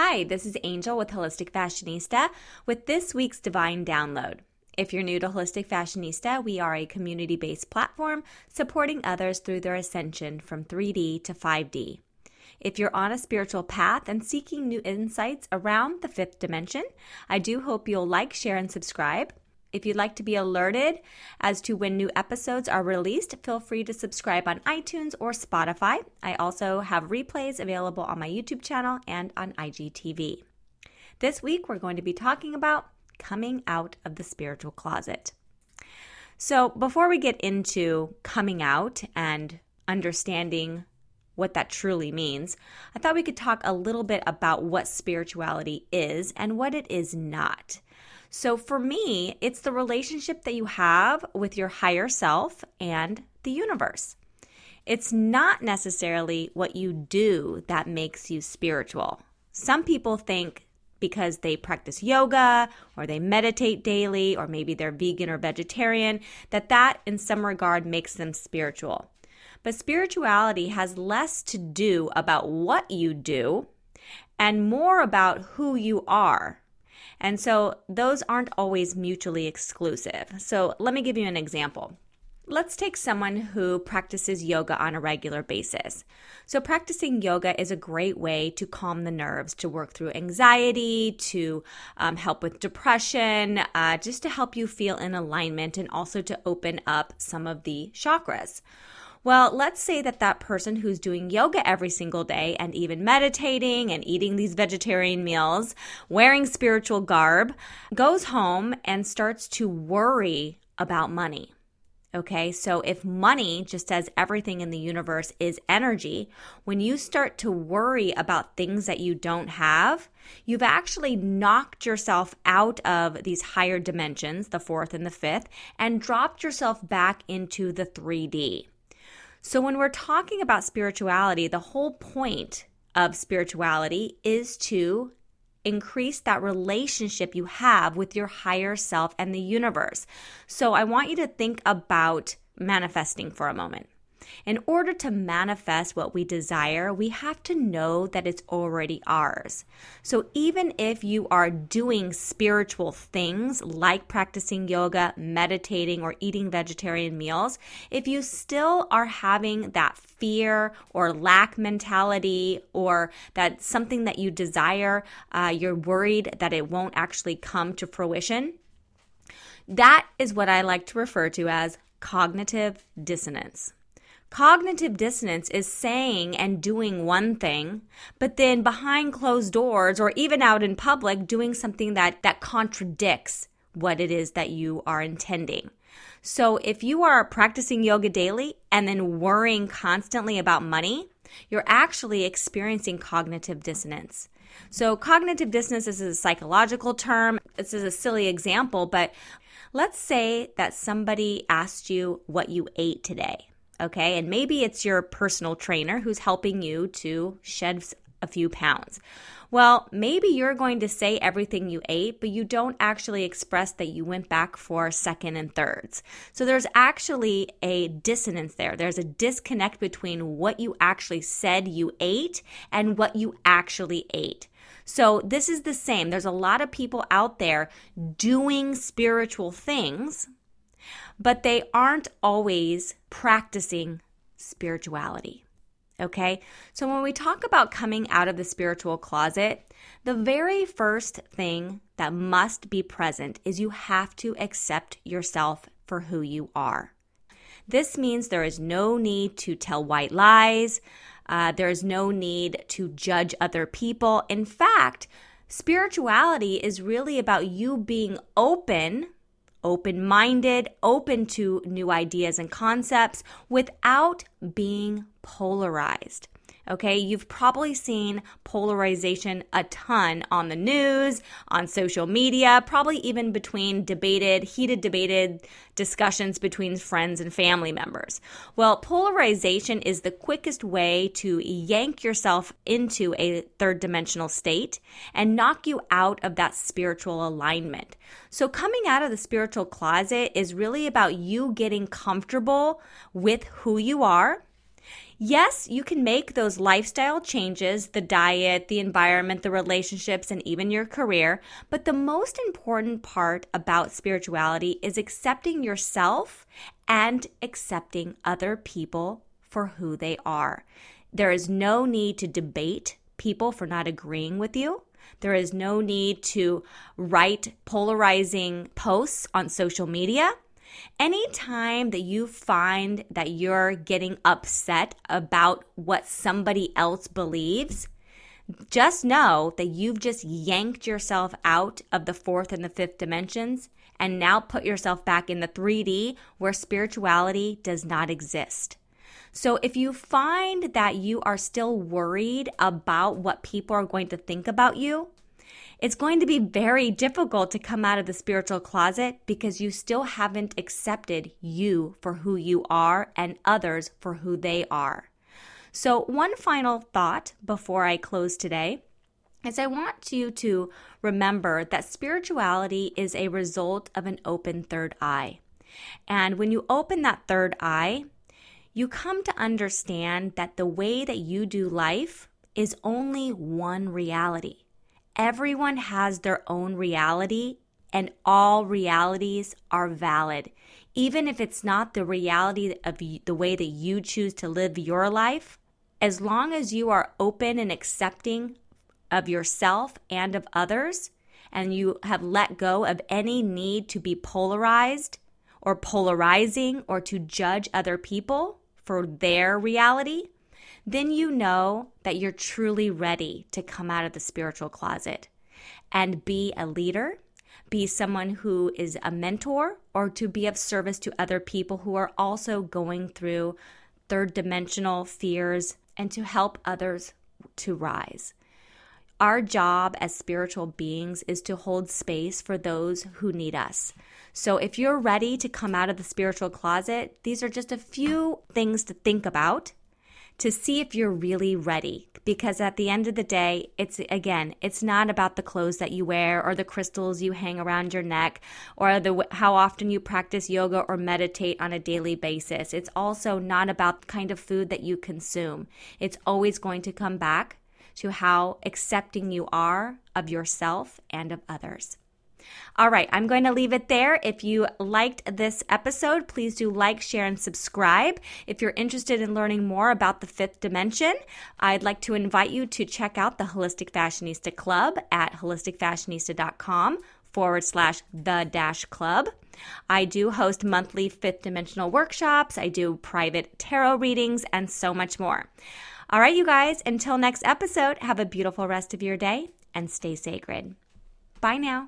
Hi, this is Angel with Holistic Fashionista with this week's Divine Download. If you're new to Holistic Fashionista, we are a community based platform supporting others through their ascension from 3D to 5D. If you're on a spiritual path and seeking new insights around the fifth dimension, I do hope you'll like, share, and subscribe. If you'd like to be alerted as to when new episodes are released, feel free to subscribe on iTunes or Spotify. I also have replays available on my YouTube channel and on IGTV. This week, we're going to be talking about coming out of the spiritual closet. So, before we get into coming out and understanding what that truly means, I thought we could talk a little bit about what spirituality is and what it is not. So for me, it's the relationship that you have with your higher self and the universe. It's not necessarily what you do that makes you spiritual. Some people think because they practice yoga or they meditate daily or maybe they're vegan or vegetarian that that in some regard makes them spiritual. But spirituality has less to do about what you do and more about who you are and so those aren't always mutually exclusive. So let me give you an example. Let's take someone who practices yoga on a regular basis. So, practicing yoga is a great way to calm the nerves, to work through anxiety, to um, help with depression, uh, just to help you feel in alignment and also to open up some of the chakras. Well, let's say that that person who's doing yoga every single day and even meditating and eating these vegetarian meals, wearing spiritual garb, goes home and starts to worry about money. Okay, so if money, just as everything in the universe is energy, when you start to worry about things that you don't have, you've actually knocked yourself out of these higher dimensions, the fourth and the fifth, and dropped yourself back into the 3D. So, when we're talking about spirituality, the whole point of spirituality is to increase that relationship you have with your higher self and the universe. So, I want you to think about manifesting for a moment. In order to manifest what we desire, we have to know that it's already ours. So even if you are doing spiritual things like practicing yoga, meditating, or eating vegetarian meals, if you still are having that fear or lack mentality or that something that you desire, uh, you're worried that it won't actually come to fruition, that is what I like to refer to as cognitive dissonance. Cognitive dissonance is saying and doing one thing, but then behind closed doors or even out in public doing something that, that contradicts what it is that you are intending. So if you are practicing yoga daily and then worrying constantly about money, you're actually experiencing cognitive dissonance. So, cognitive dissonance is a psychological term. This is a silly example, but let's say that somebody asked you what you ate today okay? And maybe it's your personal trainer who's helping you to shed a few pounds. Well, maybe you're going to say everything you ate, but you don't actually express that you went back for second and thirds. So there's actually a dissonance there. There's a disconnect between what you actually said you ate and what you actually ate. So this is the same. There's a lot of people out there doing spiritual things, but they aren't always practicing spirituality. Okay, so when we talk about coming out of the spiritual closet, the very first thing that must be present is you have to accept yourself for who you are. This means there is no need to tell white lies. Uh, there is no need to judge other people. In fact, spirituality is really about you being open open minded, open to new ideas and concepts without being polarized. Okay, you've probably seen polarization a ton on the news, on social media, probably even between debated, heated debated discussions between friends and family members. Well, polarization is the quickest way to yank yourself into a third dimensional state and knock you out of that spiritual alignment. So, coming out of the spiritual closet is really about you getting comfortable with who you are Yes, you can make those lifestyle changes the diet, the environment, the relationships, and even your career. But the most important part about spirituality is accepting yourself and accepting other people for who they are. There is no need to debate people for not agreeing with you. There is no need to write polarizing posts on social media. Anytime that you find that you're getting upset about what somebody else believes, just know that you've just yanked yourself out of the fourth and the fifth dimensions and now put yourself back in the 3D where spirituality does not exist. So, if you find that you are still worried about what people are going to think about you, it's going to be very difficult to come out of the spiritual closet because you still haven't accepted you for who you are and others for who they are. So, one final thought before I close today is I want you to remember that spirituality is a result of an open third eye. And when you open that third eye, you come to understand that the way that you do life is only one reality everyone has their own reality and all realities are valid. Even if it's not the reality of the way that you choose to live your life, as long as you are open and accepting of yourself and of others, and you have let go of any need to be polarized or polarizing or to judge other people for their reality, then you know that you're truly ready to come out of the spiritual closet and be a leader, be someone who is a mentor, or to be of service to other people who are also going through third dimensional fears and to help others to rise. Our job as spiritual beings is to hold space for those who need us. So, if you're ready to come out of the spiritual closet, these are just a few things to think about to see if you're really ready. Because at the end of the day, it's again, it's not about the clothes that you wear or the crystals you hang around your neck or the how often you practice yoga or meditate on a daily basis. It's also not about the kind of food that you consume. It's always going to come back to how accepting you are of yourself and of others. All right, I'm going to leave it there. If you liked this episode, please do like, share, and subscribe. If you're interested in learning more about the fifth dimension, I'd like to invite you to check out the Holistic Fashionista Club at holisticfashionista.com forward slash the dash club. I do host monthly fifth dimensional workshops, I do private tarot readings, and so much more. All right, you guys, until next episode, have a beautiful rest of your day and stay sacred. Bye now.